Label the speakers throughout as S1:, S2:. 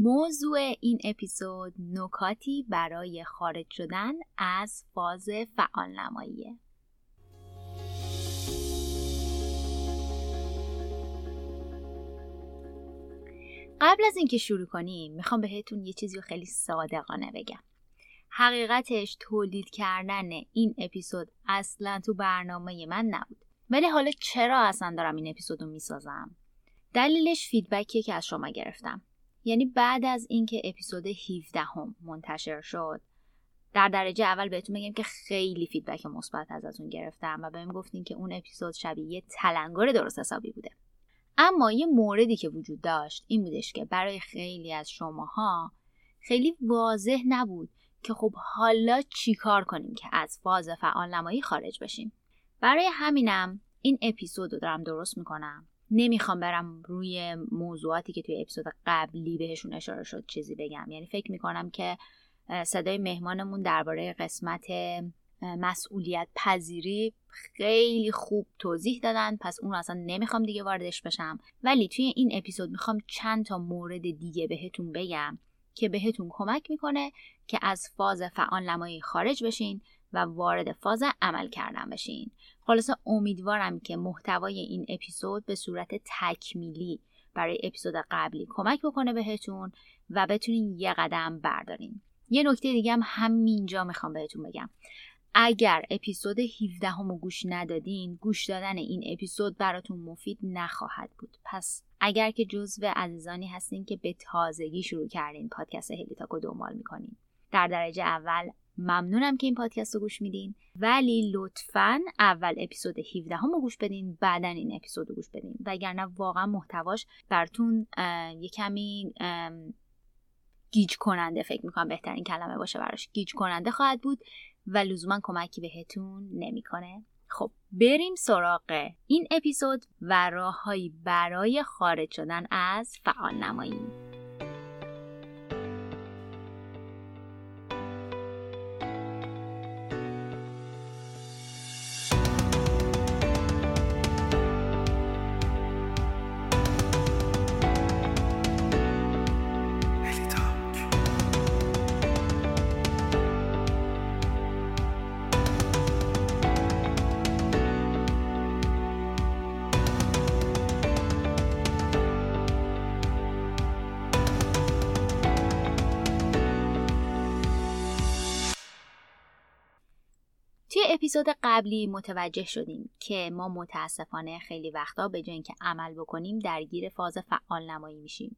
S1: موضوع این اپیزود نکاتی برای خارج شدن از فاز فعال نماییه. قبل از اینکه شروع کنیم می‌خوام بهتون یه چیزی خیلی صادقانه بگم. حقیقتش تولید کردن این اپیزود اصلا تو برنامه من نبود ولی حالا چرا اصلا دارم این اپیزود رو می‌سازم دلیلش فیدبکیه که از شما گرفتم یعنی بعد از اینکه اپیزود 17 هم منتشر شد در درجه اول بهتون بگم که خیلی فیدبک مثبت از ازتون گرفتم و بهم گفتین که اون اپیزود شبیه تلنگر درست حسابی بوده. اما یه موردی که وجود داشت این بودش که برای خیلی از شماها خیلی واضح نبود که خب حالا چیکار کنیم که از فاز فعال نمایی خارج بشیم. برای همینم این اپیزود رو دارم درست می‌کنم. نمی‌خوام برم روی موضوعاتی که توی اپیزود قبلی بهشون اشاره شد چیزی بگم. یعنی فکر می‌کنم که صدای مهمانمون درباره قسمت مسئولیت پذیری خیلی خوب توضیح دادن. پس اون اصلا نمی‌خوام دیگه واردش بشم. ولی توی این اپیزود می‌خوام چند تا مورد دیگه بهتون بگم که بهتون کمک می‌کنه که از فاز فعال نمایی خارج بشین. و وارد فاز عمل کردن بشین. خلاصه امیدوارم که محتوای این اپیزود به صورت تکمیلی برای اپیزود قبلی کمک بکنه بهتون و بتونین یه قدم بردارین. یه نکته دیگه هم همینجا می‌خوام بهتون بگم. اگر اپیزود 17 همو گوش ندادین گوش دادن این اپیزود براتون مفید نخواهد بود. پس اگر که جزو عزیزانی هستین که به تازگی شروع کردین پادکست هلیتاک رو دنبال می‌کنین. در درجه اول ممنونم که این پادکست رو گوش میدین. ولی لطفا اول اپیزود 17 هم رو گوش بدین بعدا این اپیزود رو گوش بدین. وگرنه واقعا محتواش براتون یه کمی گیج کننده فکر می‌کنم بهترین کلمه باشه براش. گیج کننده خواهد بود و لزوما کمکی بهتون نمی‌کنه. خب بریم سراغ این اپیزود و راههایی برای خارج شدن از فعال نمایی اپیزود قبلی متوجه شدیم که ما متاسفانه خیلی وقتا به جای اینکه عمل بکنیم درگیر فاز فعال نمایی میشیم.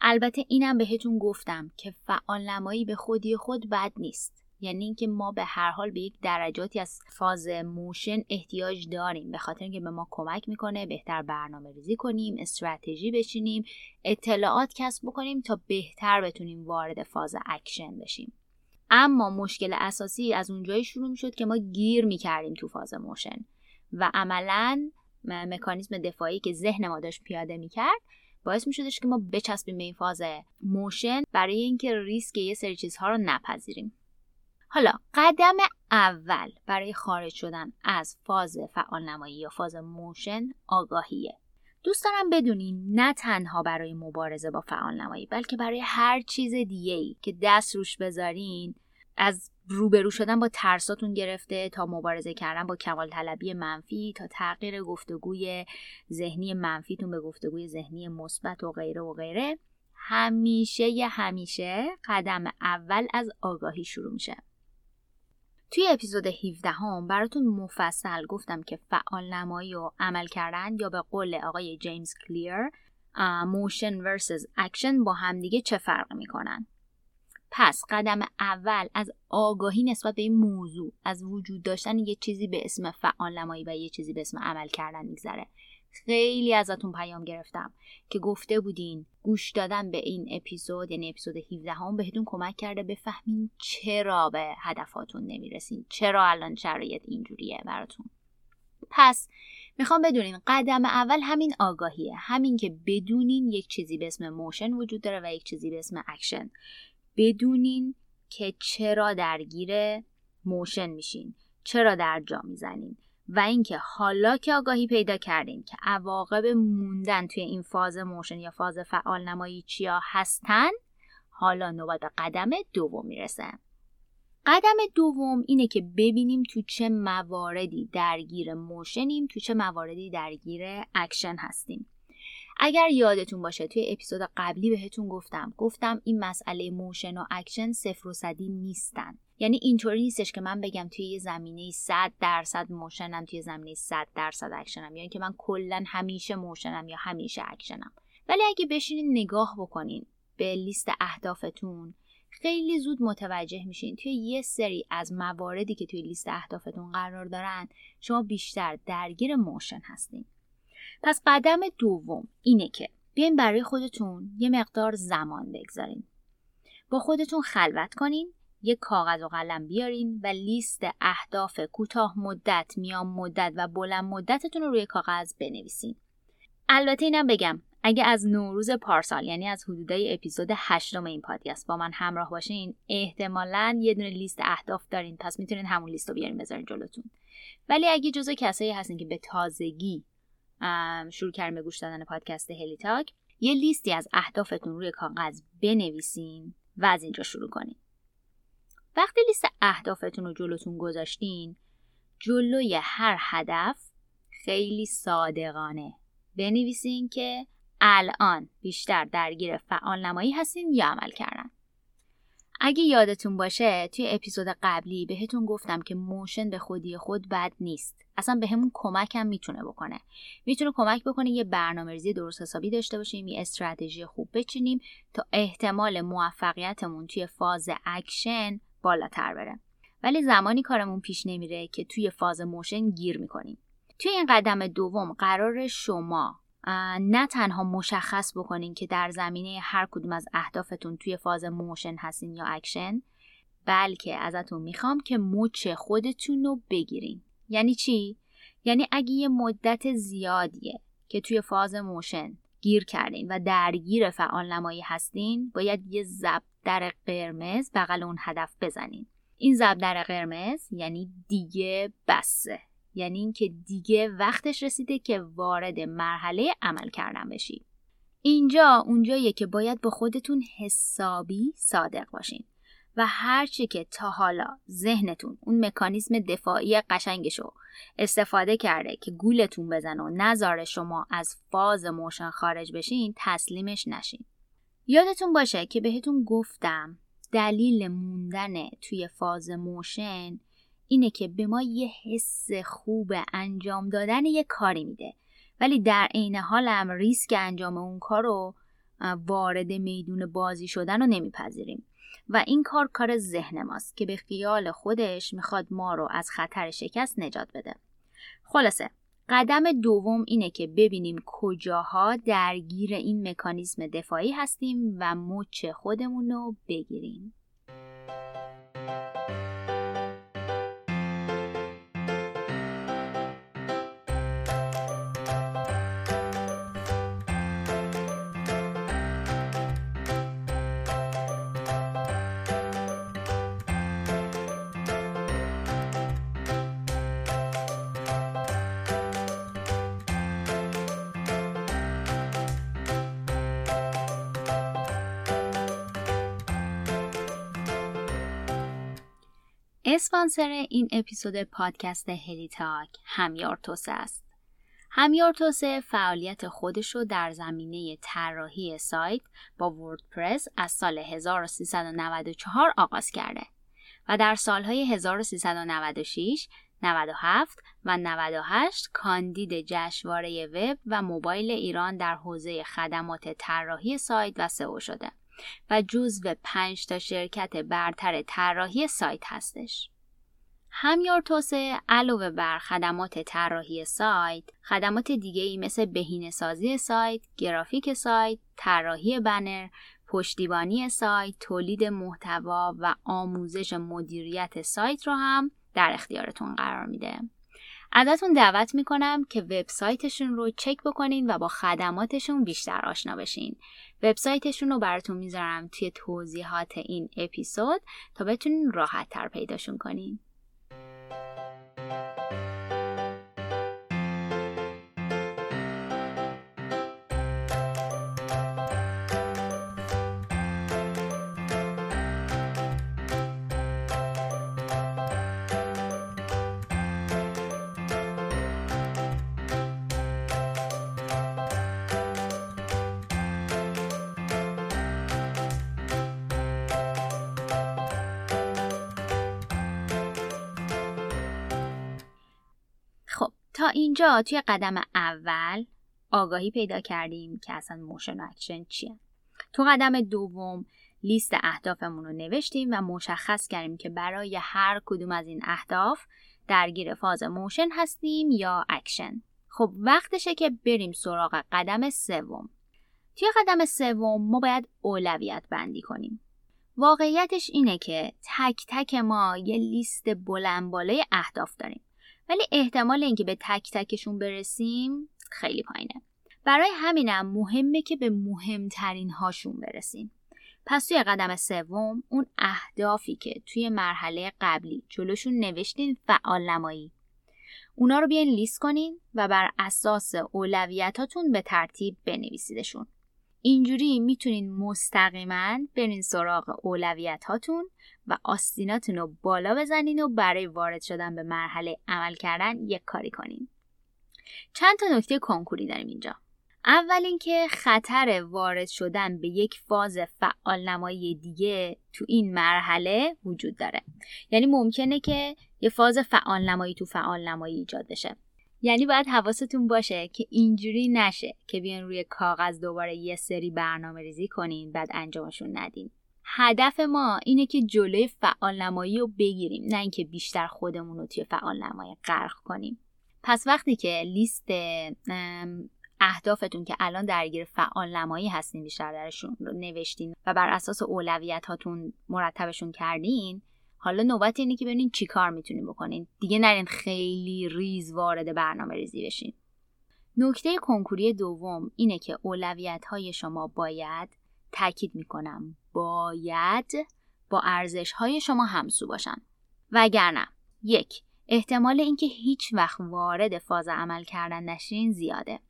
S1: البته اینم بهتون گفتم که فعال نمایی به خودی خود بد نیست. یعنی اینکه ما به هر حال به یک درجاتی از فاز motion احتیاج داریم. به خاطر اینکه به ما کمک می‌کنه بهتر برنامه ریزی کنیم استراتژی بچینیم اطلاعات کسب بکنیم تا بهتر بتونیم وارد فاز اکشن بشیم. اما مشکل اساسی از اونجایی شروع شد که ما گیر می‌کردیم تو فاز motion و عملا مکانیزم دفاعی که ذهن ما داشت پیاده می‌کرد باعث می شدش که ما بچسبیم به این فاز motion برای اینکه ریسک یه سری چیزها رو نپذیریم. حالا قدم اول برای خارج شدن از فاز فعال نمایی یا فاز motion آگاهیه. دوست دارم بدونین نه تنها برای مبارزه با فعال نمایی بلکه برای هر چیز دیگه ای که دست روش بذارین از روبرو شدن با ترساتون گرفته تا مبارزه کردن با کمال طلبی منفی تا تغییر گفتگوی ذهنی منفیتون به گفتگوی ذهنی مثبت و غیره و غیره. همیشه ی همیشه قدم اول از آگاهی شروع میشه. توی اپیزود 17 هم براتون مفصل گفتم که فعال نمایی و عمل کردن یا به قول آقای جیمز کلیر motion versus action با همدیگه چه فرق می‌کنن؟ پس قدم اول از آگاهی نسبت به این موضوع از وجود داشتن یه چیزی به اسم فعال نمایی و یه چیزی به اسم عمل کردن میگذره. خیلی ازتون پیام گرفتم که گفته بودین گوش دادن به این اپیزود یعنی اپیزود 17 هم بهتون کمک کرده بفهمین چرا به هدفاتون نمی‌رسین چرا الان شرایط اینجوریه براتون. پس می‌خوام بدونین قدم اول همین آگاهیه همین که بدونین یک چیزی به اسم موشن وجود داره و یک چیزی به اسم اکشن بدونین که چرا درگیر motion میشین چرا در جا می‌زنین و اینکه حالا که آگاهی پیدا کردین که عواقب موندن توی این فاز motion یا فاز فعال نمایی چیا هستن حالا نوبت قدم دوم می‌رسه. قدم دوم اینه که ببینیم تو چه مواردی درگیر motion یم تو چه مواردی درگیر اکشن هستیم. اگر یادتون باشه توی اپیزود قبلی بهتون گفتم گفتم این مسئله motion و اکشن صفر و صدی نیستن. یعنی اینطوری نیستش که من بگم توی یه زمینه 100 درصد موشنم توی زمینه 100 درصد اکشنم. یعنی که من کلا همیشه موشنم یا همیشه اکشنم. ولی اگه بشینین نگاه بکنین به لیست اهدافتون خیلی زود متوجه میشین توی یه سری از مواردی که توی لیست اهدافتون قرار دارن شما بیشتر درگیر motion هستین. پس قدم دوم اینه که بیاین برای خودتون یه مقدار زمان بگذارین با خودتون خلوت کنین یه کاغذ و قلم بیارین و لیست اهداف کوتاه مدت، میان مدت و بلند مدتتون رو روی کاغذ بنویسین. البته اینم بگم اگه از نوروز پارسال یعنی از حدودای اپیزود هشتم این پادکست با من همراه باشین احتمالا یه دونه لیست اهداف دارین پس می‌تونین همون لیست رو بیارین بذارین جلوتون ولی اگه جزو کسایی هستین که به تازگی شروع کردن به گوش دادن پادکست هلی تاک. یه لیستی از اهدافتون روی کاغذ بنویسین و از اینجا شروع کنین. وقتی لیست اهدافتون رو جلوتون گذاشتین جلوی هر هدف خیلی صادقانه بنویسین که الان بیشتر درگیر فعال نمایی هستین یا عمل کردن. اگه یادتون باشه توی اپیزود قبلی بهتون گفتم که motion به خودی خود بد نیست. اصلا به همون کمک هم می‌تونه بکنه. می‌تونه کمک بکنه یه برنامه ریزی درست حسابی داشته باشیم یه استراتژی خوب بچینیم تا احتمال موفقیتمون توی فاز اکشن بالاتر بره. ولی زمانی کارمون پیش نمیره که توی فاز motion گیر می‌کنیم. توی این قدم دوم قرار شما نه تنها مشخص بکنین که در زمینه هر کدوم از اهدافتون توی فاز motion هستین یا اکشن بلکه ازتون می‌خوام که مچ خودتون رو بگیرین. یعنی چی؟ یعنی اگه یه مدت زیادیه که توی فاز موشن گیر کردین و درگیر فعال نمایی هستین باید یه زب در قرمز بغل اون هدف بزنین. این زب در قرمز یعنی دیگه بسه. یعنی اینکه دیگه وقتش رسیده که وارد مرحله عمل کردن بشی. اینجا اونجاییه که باید با خودتون حسابی صادق باشین و هرچی که تا حالا ذهنتون اون مکانیزم دفاعی قشنگشو استفاده کرده که گولتون بزنه و نذاره شما از فاز motion خارج بشین تسلیمش نشین. یادتون باشه که بهتون گفتم دلیل موندن توی فاز motion اینه که به ما یه حس خوب انجام دادن یه کاری میده. ولی در عین حال هم ریسک انجام اون کار رو وارد میدون بازی شدن رو نمیپذیریم. و این کار کار ذهن ماست که به خیال خودش می‌خواد ما رو از خطر شکست نجات بده. خلاصه قدم دوم اینه که ببینیم کجاها درگیر این مکانیزم دفاعی هستیم و مچ خودمون رو بگیریم. اسپانسر این اپیزود پادکست هلی تاک همیار توسه است. همیار توسه فعالیت خودش رو در زمینه طراحی سایت با وردپرس از سال 1394 آغاز کرده و در سالهای 1396 97 و 98 کاندید جشنواره وب و موبایل ایران در حوزه خدمات طراحی سایت و سئو شده و جزو پنج تا شرکت برتر طراحی سایت هستش. همیار توسعه علاوه بر خدمات طراحی سایت، خدمات دیگه ای مثل بهینه سازی سایت، گرافیک سایت، طراحی بنر، پشتیبانی سایت، تولید محتوا و آموزش مدیریت سایت رو هم در اختیارتون قرار میده. ازتون دعوت می‌کنم که وبسایتشون رو چک بکنین و با خدماتشون بیشتر آشنا بشین. وبسایتشون رو براتون می‌ذارم توی توضیحات این اپیزود تا بتونین راحت تر پیداشون کنین. اینجا توی قدم اول آگاهی پیدا کردیم که اصلا motion action چیه. تو قدم دوم لیست اهدافمون رو نوشتیم و مشخص کردیم که برای هر کدوم از این اهداف درگیر فاز motion هستیم یا اکشن خب وقتشه که بریم سراغ قدم سوم. توی قدم سوم ما باید اولویت بندی کنیم. واقعیتش اینه که تک تک ما یه لیست بلند بالای اهداف داریم. ولی احتمال اینکه به تک تکشون برسیم خیلی پایینه. برای همینم مهمه که به مهمترین هاشون برسیم. پس توی قدم سوم اون اهدافی که توی مرحله قبلی جلوشون نوشتین فعال نمایی. اونا رو بیاین لیست کنین و بر اساس اولویتاتون به ترتیب بنویسیدشون. اینجوری می‌تونین مستقیما برین سراغ اولویت هاتون و آستیناتون رو بالا بزنین و برای وارد شدن به مرحله عمل کردن یک کاری کنین. چند تا نکته کنکوری داریم اینجا. اول اینکه خطر وارد شدن به یک فاز فعال نمایی دیگه تو این مرحله وجود داره. یعنی ممکنه که یه فاز فعال نمایی تو فعال نمایی ایجاد بشه. یعنی باید حواستون باشه که اینجوری نشه که بیان روی کاغذ دوباره یه سری برنامه ریزی کنین بعد انجامشون ندین. هدف ما اینه که جلوی فعال نمایی رو بگیریم نه اینکه بیشتر خودمون رو توی فعال نمایی غرق کنیم. پس وقتی که لیست اهدافتون که الان درگیر فعال نمایی هستین بیشتر درشون رو نوشتین و بر اساس اولویت هاتون مرتبشون کردین حالا نوبت اینه که ببینین چی کار می‌تونین بکنین. دیگه نرین خیلی ریز وارد برنامه ریزی بشین. نکته کنکوری دوم اینه که اولویت های شما باید تاکید می‌کنم باید با ارزش های شما همسو باشن. وگرنه یک احتمال اینکه هیچ وقت وارد فاز عمل کردن نشین زیاده.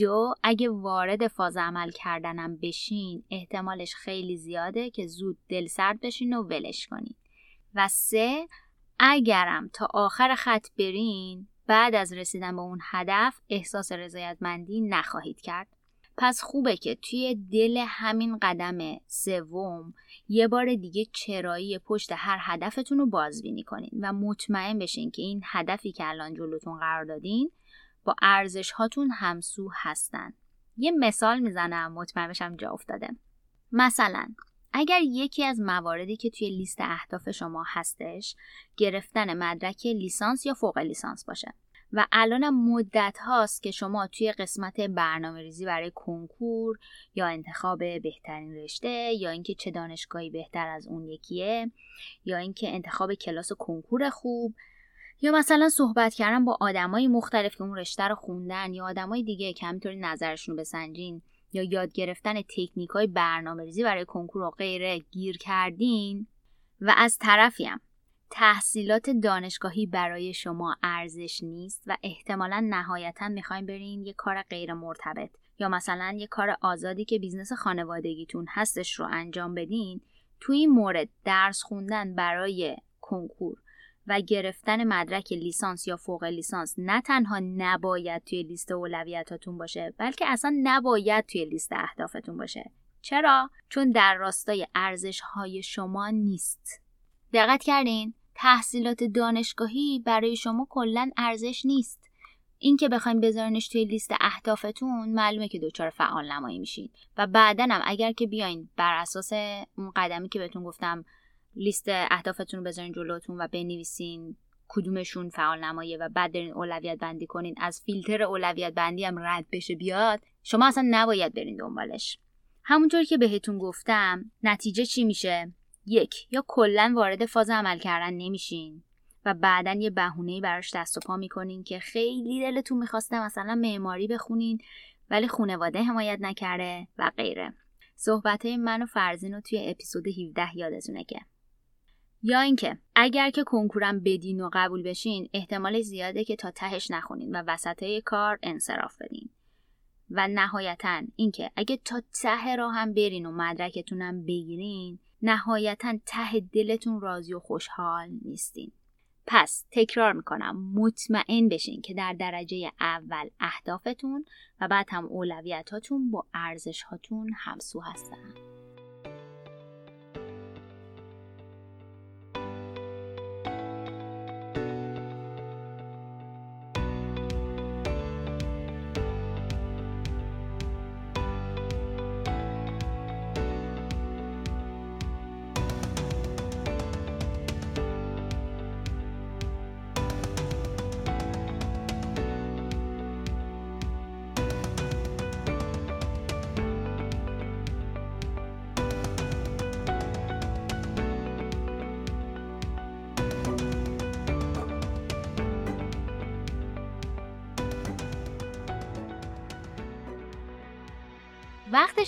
S1: دو اگه وارد فاز عمل کردنم بشین احتمالش خیلی زیاده که زود دل سرد بشین و ولش کنین. و سه اگرم تا آخر خط برین بعد از رسیدن به اون هدف احساس رضایتمندی نخواهید کرد. پس خوبه که توی دل همین قدم سوم یه بار دیگه چرایی پشت هر هدفتون رو بازبینی کنین و مطمئن بشین که این هدفی که الان جلوتون قرار دادین با ارزش هاتون همسو هستن. یه مثال می‌زنم مطمئن بشم جا افتاده. مثلا اگر یکی از مواردی که توی لیست اهداف شما هستش گرفتن مدرک لیسانس یا فوق لیسانس باشه. و الان مدت هاست که شما توی قسمت برنامه ریزی برای کنکور یا انتخاب بهترین رشته یا اینکه چه دانشگاهی بهتر از اون یکیه یا اینکه انتخاب کلاس کنکور خوب یا مثلا صحبت کردن با آدمای مختلف که اون رشته رو خوندن یا آدمای دیگه که همینطوری نظرشون رو بسنجین یا یاد گرفتن تکنیک های برنامه ریزی برای کنکور و غیره گیر کردین؟ و از طرفیم تحصیلات دانشگاهی برای شما ارزش نیست و احتمالا نهایتا می‌خواین برین یه کار غیر مرتبط یا مثلا یه کار آزادی که business خانوادگیتون هستش رو انجام بدین. توی این مورد درس خوندن برای کنکور و گرفتن مدرک لیسانس یا فوق لیسانس نه تنها نباید توی لیست اولویتاتون باشه بلکه اصلا نباید توی لیست اهدافتون باشه. چرا؟ چون در راستای ارزش های شما نیست. دقت کردین؟ تحصیلات دانشگاهی برای شما کلا ارزش نیست. اینکه بخوایم بذارینش توی لیست اهدافتون معلومه که دچار فعال نمایی میشین. و بعدا هم اگر که بیاین بر اساس اون قدمی که بهتون گفتم لیست اهدافتون رو بذارین جلوتون و بنویسین کدومشون فعال نمایه و بعد برین اولویت بندی کنین. از فیلتر اولویت بندی هم رد بشه بیاد شما اصلا نباید برین دنبالش. همونطور که بهتون گفتم نتیجه چی میشه؟ یک یا کلا وارد فاز عمل کردن نمیشین و بعدا یه بهونه براش دست و پا می‌کنین که خیلی دلتون می‌خواسته مثلا معماری بخونین ولی خونواده حمایت نکرده و غیره. صحبت من و فرزین رو توی اپیزود 17 یادتونه که یا اینکه اگر که کنکورم بدین و قبول بشین احتمال زیاده که تا تهش نخونین و وسط کار انصراف بدین. و نهایتا اینکه اگه تا ته راه هم برین و مدرکتونم بگیرین نهایتا ته دلتون راضی و خوشحال نیستین. پس تکرار می‌کنم مطمئن بشین که در درجه اول اهدافتون و بعد هم اولویتاتون با ارزش هاتون همسو هستن.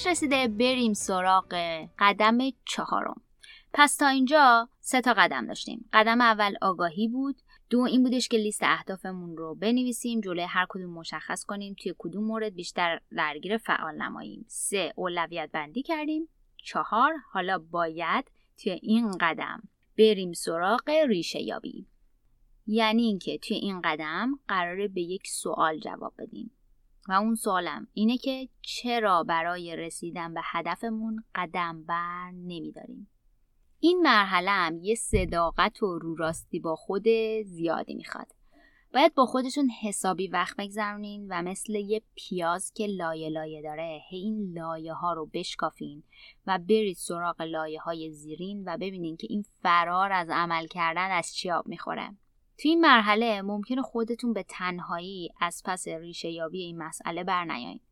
S1: وقتش رسیده بریم سراغ قدم چهارم. پس تا اینجا سه تا قدم داشتیم. قدم اول آگاهی بود. دو این بودش که لیست اهدافمون رو بنویسیم. جلوی هر کدوم مشخص کنیم توی کدوم مورد بیشتر درگیر فعال نماییم. سه اولویت بندی کردیم. چهار حالا باید توی این قدم بریم سراغ ریشه یابی. یعنی اینکه توی این قدم قراره به یک سوال جواب بدیم. و اون سوالم اینه که چرا برای رسیدن به هدفمون قدم بر نمیداریم؟ این مرحله هم یه صداقت و رو راستی با خود زیادی می‌خواد. باید با خودتون حسابی وقت بگذرونین و مثل یه پیاز که لایه لایه داره هی این لایه ها رو بشکافین و برید سراغ لایه های زیرین و ببینین که این فرار از عمل کردن از چی آب می‌خوره. تو این مرحله ممکنه خودتون به تنهایی از پس ریشه یابی این مسئله برنیایید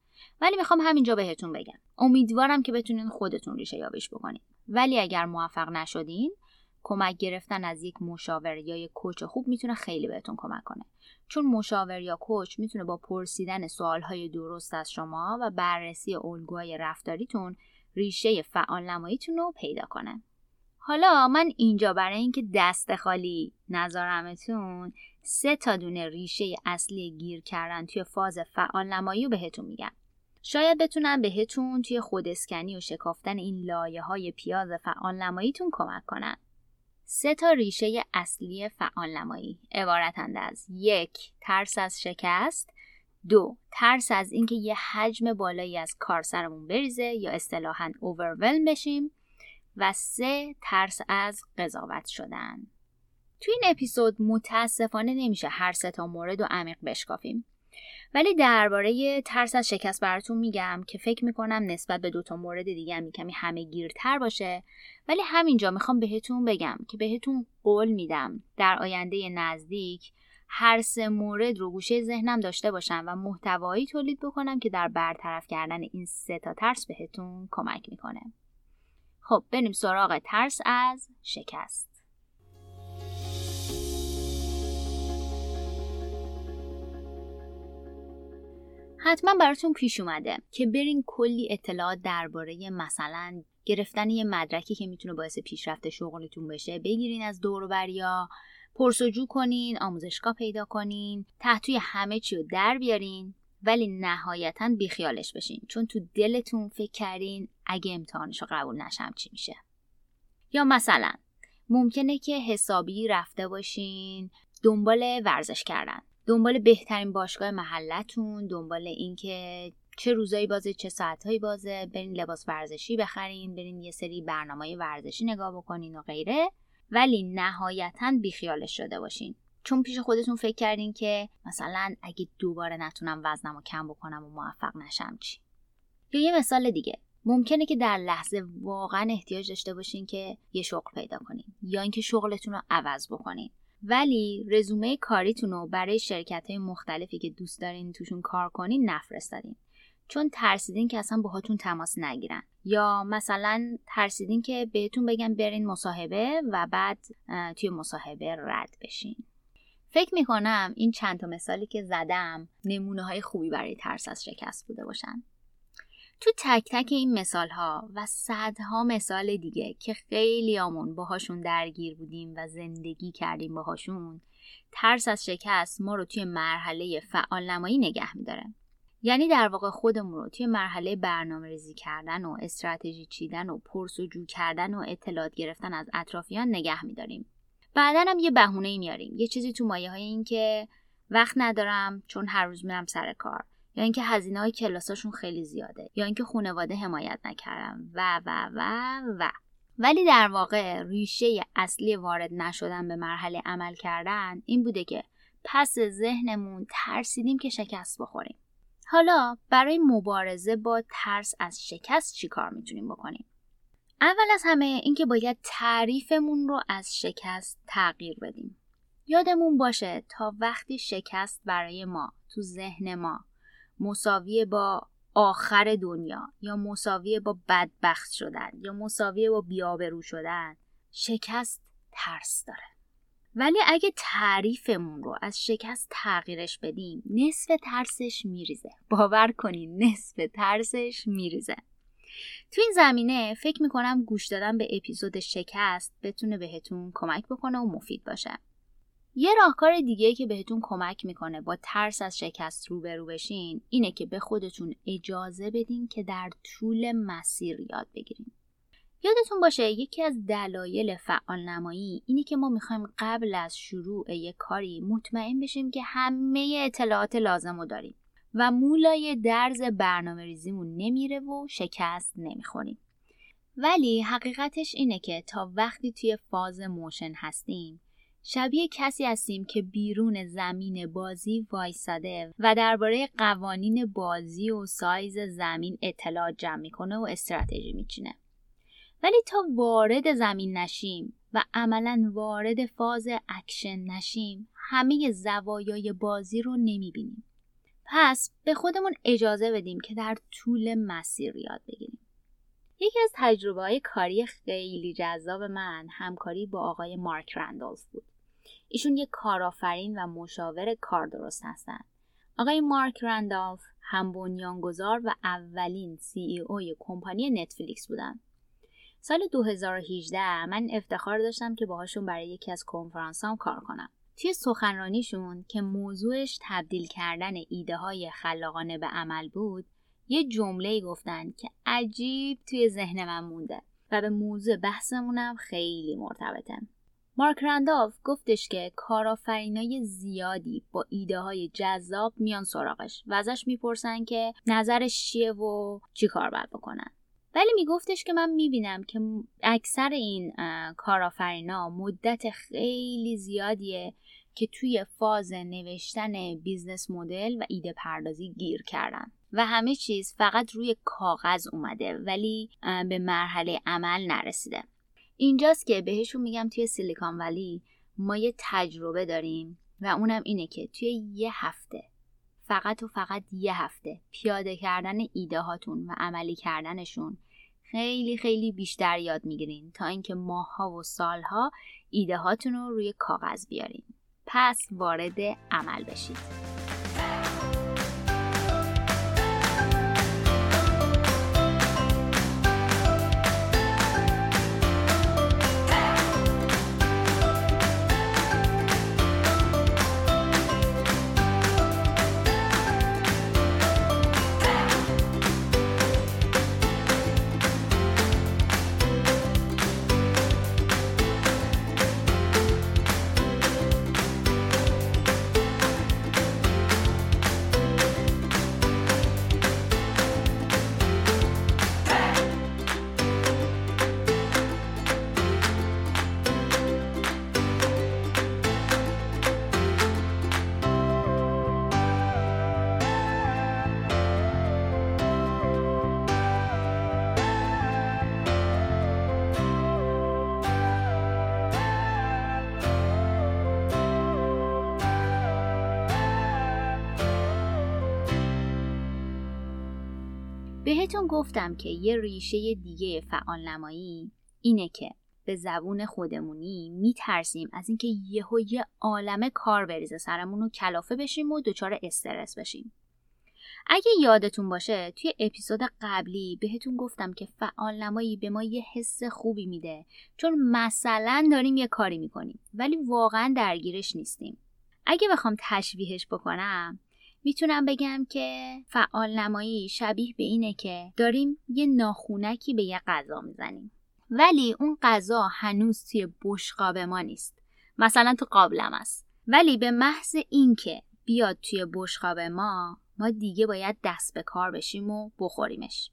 S1: ولی می‌خوام همینجا بهتون بگم. امیدوارم که بتونین خودتون ریشه یابیش بکنید ولی اگر موفق نشدین کمک گرفتن از یک مشاور یا یک کوچ خوب می‌تونه خیلی بهتون کمک کنه. چون مشاور یا کوچ می‌تونه با پرسیدن سوالهای درست از شما و بررسی الگوهای رفتاریتون ریشه فعال نماییتون رو پیدا کنه. حالا من اینجا برای اینکه دست خالی نذارمتون سه تا دونه ریشه اصلی گیر کردن توی فاز فعال نمایی رو بهتون میگم. شاید بتونم بهتون توی خودسکنی و شکافتن این لایه های پیاز فعال نماییتون کمک کنن. سه تا ریشه اصلی فعال نمایی عبارتند از یک ترس از شکست. دو ترس از اینکه یه حجم بالایی از کار سرمون بریزه یا اصطلاحا اوورولم بشیم. و سه ترس از قضاوت شدن. تو این اپیزود متاسفانه نمیشه هر سه تا مورد و عمیق بشکافیم. ولی درباره ترس از شکست براتون میگم که فکر می‌کنم نسبت به دوتا مورد دیگه هم کمی همه گیرتر باشه. ولی همینجا می‌خوام بهتون بگم که بهتون قول میدم در آینده نزدیک هر سه مورد رو گوشه ذهنم داشته باشم و محتوایی تولید بکنم که در برطرف کردن این سه تا ترس بهتون کمک می‌کنه. خب بریم سراغ ترس از شکست. حتما براتون پیش اومده که برین کلی اطلاعات درباره مثلا گرفتن یه مدرکی که می‌تونه باعث پیشرفت شغلتون بشه بگیرین از دوروبریا پرسجو کنین آموزشگاه پیدا کنین تحتوی همه چی رو در بیارین. ولی نهایتا بیخیالش بشین. چون تو دلتون فکر کردین اگه امتحانش رو قبول نشم چی میشه. یا مثلا ممکنه که حسابی رفته باشین دنبال ورزش کردن. دنبال بهترین باشگاه محلتون دنبال اینکه چه روزایی بازه چه ساعتهایی بازه. برین لباس ورزشی بخرین برین یه سری برنامه ورزشی نگاه بکنین و غیره. ولی نهایتا بیخیالش شده باشین. چون پیش خودتون فکر کردین که مثلا اگه دوباره نتونم وزنم رو کم بکنم و موفق نشم چی؟ یا یه مثال دیگه. ممکنه که در لحظه واقعا احتیاج داشته باشین که یه شغل پیدا کنین یا اینکه شغلتون رو عوض بکنین. ولی رزومه کاریتون رو برای شرکت های مختلفی که دوست دارین توشون کار کنین نفرستادین. چون ترسیدین که اصلا باهاتون تماس نگیرن. یا مثلا ترسیدین که بهتون بگن برین مصاحبه و بعد توی مصاحبه رد بشین. فکر می‌کنم این چند تا مثالی که زدم نمونه های خوبی برای ترس از شکست بوده باشن. تو تک تک این مثال ها و صدها مثال دیگه که خیلی آمون باهاشون درگیر بودیم و زندگی کردیم باهاشون ترس از شکست ما رو توی مرحله فعال نمایی نگه میداره. یعنی در واقع خودمون رو توی مرحله برنامه ریزی کردن و استراتژی چیدن و پرسجو کردن و اطلاعات گرفتن از اطرافیان نگه میداریم. بعدا هم یه بهونه میاریم. یه چیزی تو مایه های این که وقت ندارم چون هر روز میرم سر کار. یا اینکه هزینه های کلاساشون خیلی زیاده. یا اینکه خانواده حمایت نکردم. و و و و. ولی در واقع ریشه اصلی وارد نشدن به مرحله عمل کردن این بوده که پس ذهنمون ترسیدیم که شکست بخوریم. حالا برای مبارزه با ترس از شکست چی کار می‌تونیم بکنیم؟ اول از همه اینکه باید تعریفمون رو از شکست تغییر بدیم. یادمون باشه تا وقتی شکست برای ما تو ذهن ما مساوی با آخر دنیا یا مساوی با بدبخت شدن یا مساوی با بیابرو شدن شکست ترس داره. ولی اگه تعریفمون رو از شکست تغییرش بدیم نصف ترسش میریزه. باور کنین نصف ترسش میریزه. تو این زمینه فکر می‌کنم گوش دادن به اپیزود شکست بتونه بهتون کمک بکنه و مفید باشه یه راهکار دیگه که بهتون کمک می‌کنه با ترس از شکست روبرو بشین اینه که به خودتون اجازه بدین که در طول مسیر یاد بگیرین. یادتون باشه یکی از دلایل فعال نمایی اینه که ما می‌خوایم قبل از شروع یک کاری مطمئن بشیم که همه اطلاعات لازم رو داریم و مولای درز برنامه ریزیمون نمیره و شکست نمی‌خوریم. ولی حقیقتش اینه که تا وقتی توی فاز موشن هستیم شبیه کسی هستیم که بیرون زمین بازی وایساده و درباره قوانین بازی و سایز زمین اطلاع جمع می‌کنه و استراتژی میچینه ولی تا وارد زمین نشیم و عملا وارد فاز اکشن نشیم همه زوایای بازی رو نمی‌بینیم پس به خودمون اجازه بدیم که در طول مسیر یاد بگیریم یکی از تجربه های کاری خیلی جذاب من همکاری با آقای مارک رندولف بود ایشون یک کارآفرین و مشاور کار درست هستند. آقای مارک رندالف هم بنیانگذار و اولین سی ای اوی کمپانی نتفلیکس بودن. سال 2018 من افتخار داشتم که باهاشون برای یکی از کنفرانس کار کنم. توی سخنرانیشون که موضوعش تبدیل کردن ایده های خلاقانه به عمل بود یه جمله گفتن که عجیب توی ذهن من مونده و به موضوع بحثمونم خیلی مرتبطه. مارک رندالف گفتش که کارآفرینای زیادی با ایده های جذاب میان سراغش و ازش می‌پرسن که نظرش چیه و چی کار باید بکنن. ولی میگفتش که من می‌بینم که اکثر این کارآفرینا مدت خیلی زیادیه که توی فاز نوشتن business model و ایده پردازی گیر کردن. و همه چیز فقط روی کاغذ اومده ولی به مرحله عمل نرسیده. اینجاست که بهشون میگم توی سیلیکان ولی ما یه تجربه داریم و اونم اینه که توی یه هفته فقط و فقط یه هفته. پیاده کردن ایده هاتون و عملی کردنشون خیلی خیلی بیشتر یاد می‌گیرین تا اینکه ماها و سالها ایده هاتون رو روی کاغذ بیارین. پس وارد عمل بشید. بهتون گفتم که یه ریشه دیگه فعال نمایی اینه که به زبون خودمونی میترسیم از اینکه یهو یه عالمه کار بریزه سرمون و کلافه بشیم و دچار استرس بشیم. اگه یادتون باشه توی اپیزود قبلی بهتون گفتم که فعال نمایی به ما یه حس خوبی میده چون مثلا داریم یه کاری می‌کنیم ولی واقعا درگیرش نیستیم. اگه بخوام تشبیهش بکنم می‌تونم بگم که فعال نمایی شبیه به اینه که داریم یه ناخونکی به یه غذا می‌زنیم. ولی اون غذا هنوز توی بشقاب ما نیست. مثلا تو قابلم است. ولی به محض اینکه بیاد توی بشقاب ما ما دیگه باید دست به کار بشیم و بخوریمش.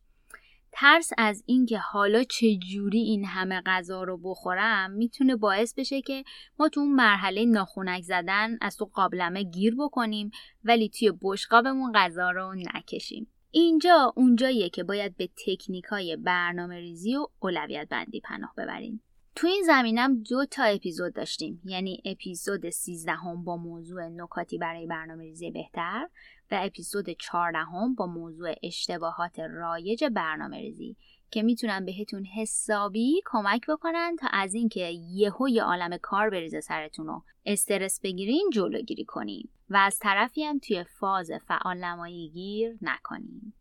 S1: ترس از اینکه حالا چه جوری این همه غذا رو بخورم می‌تونه باعث بشه که ما تو اون مرحله ناخونک زدن از تو قابلمه گیر بکنیم ولی توی بشقابمون غذا رو نکشیم. اینجا اونجاییه که باید به تکنیک های برنامه ریزی و اولویت بندی پناه ببریم. تو این زمینم دو تا اپیزود داشتیم. یعنی اپیزود 13 هم با موضوع نکاتی برای برنامه ریزی بهتر و اپیزود 14 هم با موضوع اشتباهات رایج برنامه ریزی که می‌تونن بهتون حسابی کمک بکنن تا از اینکه یهو یه عالم کار بریزه سرتون و استرس بگیرین جلوگیری کنین و از طرفی هم توی فاز فعال نمایی گیر نکنین.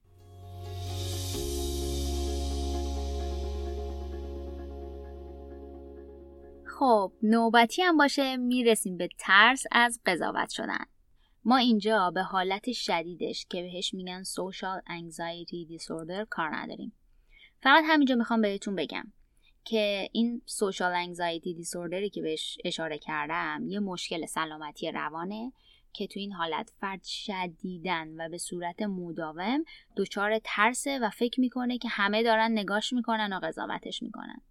S1: خب نوبتی هم باشه می‌رسیم به ترس از قضاوت شدن. ما اینجا به حالت شدیدش که بهش میگن social anxiety disorder کار نداریم. فقط همینجا می‌خوام بهتون بگم که این social anxiety disorder که بهش اشاره کردم یه مشکل سلامتی روانه که تو این حالت فرد شدیدن و به صورت مداوم دچار ترسه و فکر می‌کنه که همه دارن نگاش می‌کنن و قضاوتش می‌کنن.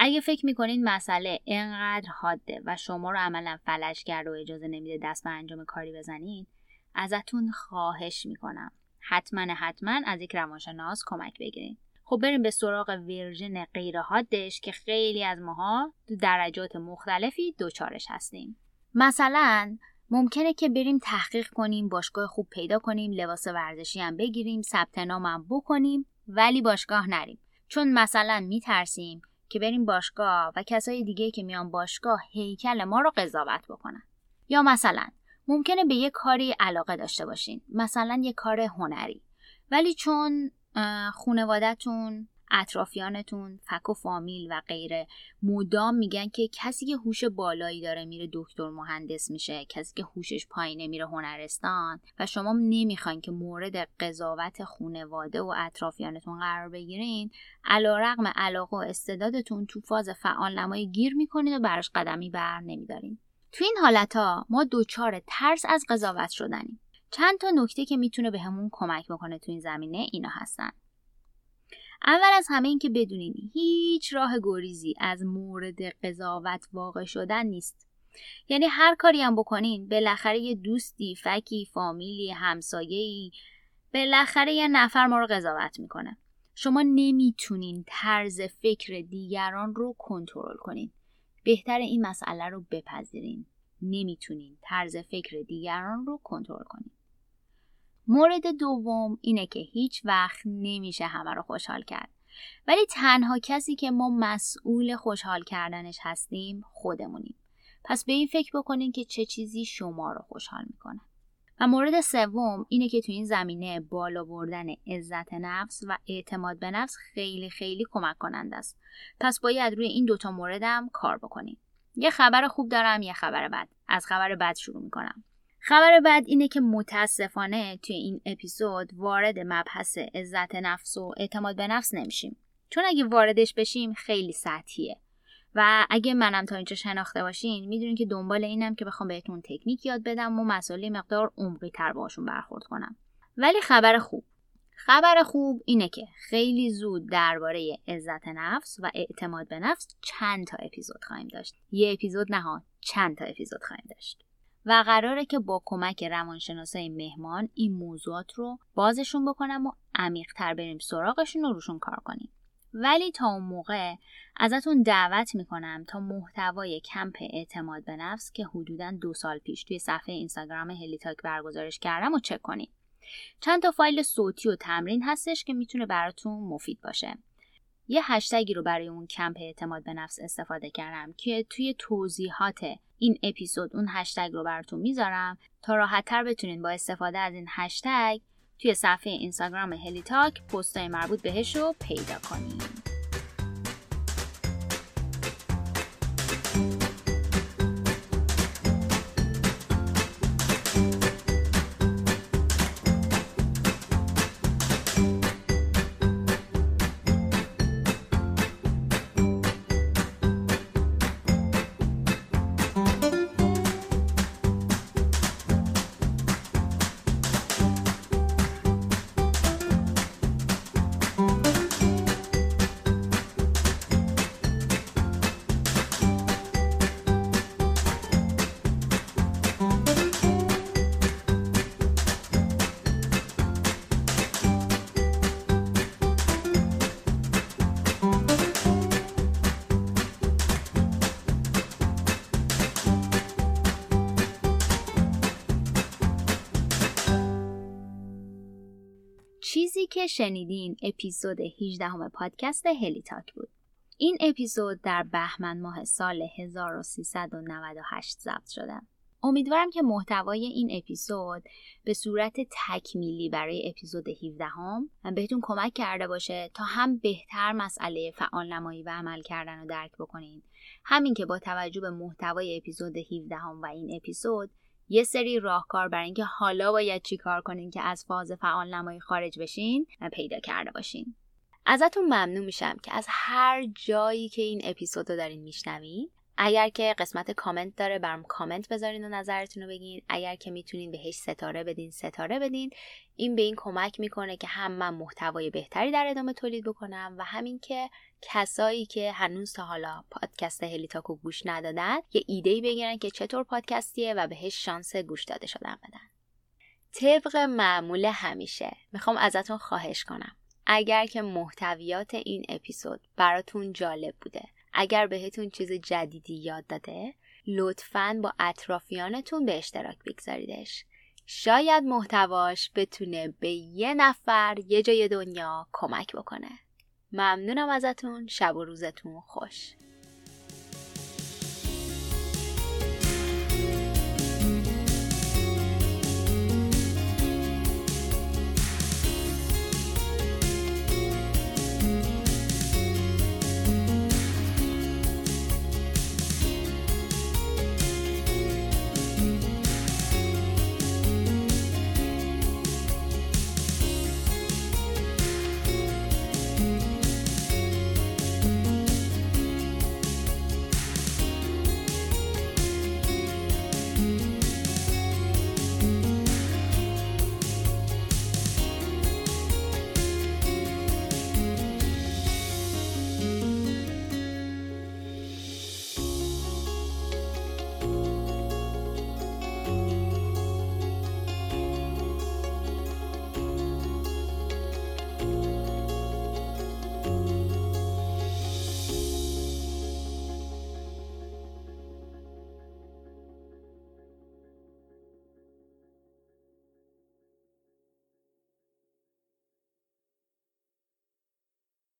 S1: اگه فکر می‌کنین مسئله انقدر حاده و شما رو عملا فلج کرده و اجازه نمیده دست به انجام کاری بزنید ازتون خواهش می‌کنم. حتما حتما از یک روانشناس کمک بگیرید خب بریم به سراغ ورژن غیر حادش که خیلی از ماها تو درجات مختلفی دوچارش هستیم. مثلا ممکنه که بریم تحقیق کنیم باشگاه خوب پیدا کنیم لباس ورزشی هم بگیریم ثبت نام هم بکنیم ولی باشگاه نریم. چون مثلا میترسیم که بریم باشگاه و کسای دیگه که میان باشگاه هیکل ما رو قضاوت بکنن. یا مثلا ممکنه به یه کاری علاقه داشته باشین. مثلا یه کار هنری. ولی چون خونوادتون اطرافیانتون فک و فامیل و غیره. مدام میگن که کسی که هوش بالایی داره میره دکتر مهندس میشه کسی که هوشش پایینه میره هنرستان. و شما نمی‌خواین که مورد قضاوت خونواده و اطرافیانتون قرار بگیرین. رقم علاقه و استعدادتون تو فاز فعال نمایی گیر می‌کنید و براش قدمی بر نمیدارین. تو این حالت ها ما دوچار ترس از قضاوت شدنیم. چند تا نکته که می‌تونه به همون کمک بکنه تو این زمینه اینا هستن. اول از همه این که بدونین هیچ راه گریزی از مورد قضاوت واقع شدن نیست. یعنی هر کاری هم بکنین بالاخره یه دوستی فکی فامیلی همسایه‌ای بالاخره یه نفر ما رو قضاوت می‌کنه. شما نمی‌تونین طرز فکر دیگران رو کنترل کنین. بهتر این مسئله رو بپذیرین. نمی‌تونین طرز فکر دیگران رو کنترل کنین. مورد دوم اینه که هیچ وقت نمیشه همه رو خوشحال کرد. ولی تنها کسی که ما مسئول خوشحال کردنش هستیم خودمونیم. پس به این فکر بکنین که چه چیزی شما رو خوشحال می‌کنه. و مورد سوم اینه که تو این زمینه بالا بردن عزت نفس و اعتماد به نفس خیلی خیلی کمک کننده است. پس باید روی این دوتا موردم کار بکنین. یه خبر خوب دارم یه خبر بد. از خبر بد شروع می‌کنم. خبر بعد اینه که متاسفانه توی این اپیزود وارد مبحث عزت نفس و اعتماد به نفس نمیشیم. چون اگه واردش بشیم خیلی سطحیه. و اگه منم تا اینجا شناخته باشین می‌دونین که دنبال اینم که بخوام بهتون تکنیک یاد بدم و مسائل مقدار عمقی تر باشون برخورد کنم. ولی خبر خوب. خبر خوب اینه که خیلی زود درباره عزت نفس و اعتماد به نفس چند تا اپیزود خواهیم داشت. یه اپیزود نه چند تا اپیزود خواهیم داشت. و قراره که با کمک روانشناسای مهمان این موضوعات رو بازشون بکنم و عمیقتر بریم سراغشون و روشون کار کنیم. ولی تا اون موقع ازتون دعوت می‌کنم تا محتوای کمپ اعتماد به نفس که حدودا دو سال پیش توی صفحه اینستاگرام هلیتاک برگزارش کردم و چک کنید چند تا فایل صوتی و تمرین هستش که می‌تونه براتون مفید باشه. یه هشتگی رو برای اون کمپ اعتماد به نفس استفاده کردم که توی توضیحات این اپیزود اون هشتگ رو براتون می‌ذارم. تا راحتتر بتونین با استفاده از این هشتگ توی صفحه اینستاگرام هلی تاک پستای مربوط بهش رو پیدا کنید که شنیدین اپیزود 18 همه پادکست هلی تاک بود. این اپیزود در بهمن ماه سال 1398 ضبط شده. امیدوارم که محتوای این اپیزود به صورت تکمیلی برای اپیزود 17 هم بهتون کمک کرده باشه تا هم بهتر مسئله فعال نمایی و عمل کردن رو درک بکنین همین که با توجه به محتوای اپیزود 17 هم و این اپیزود یه سری راهکار برای اینکه حالا باید چی کار کنین که از فاز فعال نمایی خارج بشین پیدا کرده باشین. ازتون ممنون میشم که از هر جایی که این اپیزود رو دارین میشنوین اگر که قسمت کامنت داره برام کامنت بذارین و نظرتون رو بگین. اگر که می‌تونین بهش ستاره بدین ستاره بدین. این به این کمک می‌کنه که هم من محتوای بهتری در ادامه تولید بکنم و همین که کسایی که هنوز تا حالا پادکست هلیتاکو گوش ندادن یه ایده بگیرن که چطور پادکستیه و بهش شانس گوش داده شدن بدن. طبق معمول همیشه. می‌خوام ازتون خواهش کنم. اگر که محتویات این اپیزود براتون جالب بوده اگر بهتون چیز جدیدی یاد داده لطفا با اطرافیانتون به اشتراک بگذاریدش. شاید محتواش بتونه به یه نفر یه جای دنیا کمک بکنه. ممنونم ازتون. شب و روزتون خوش.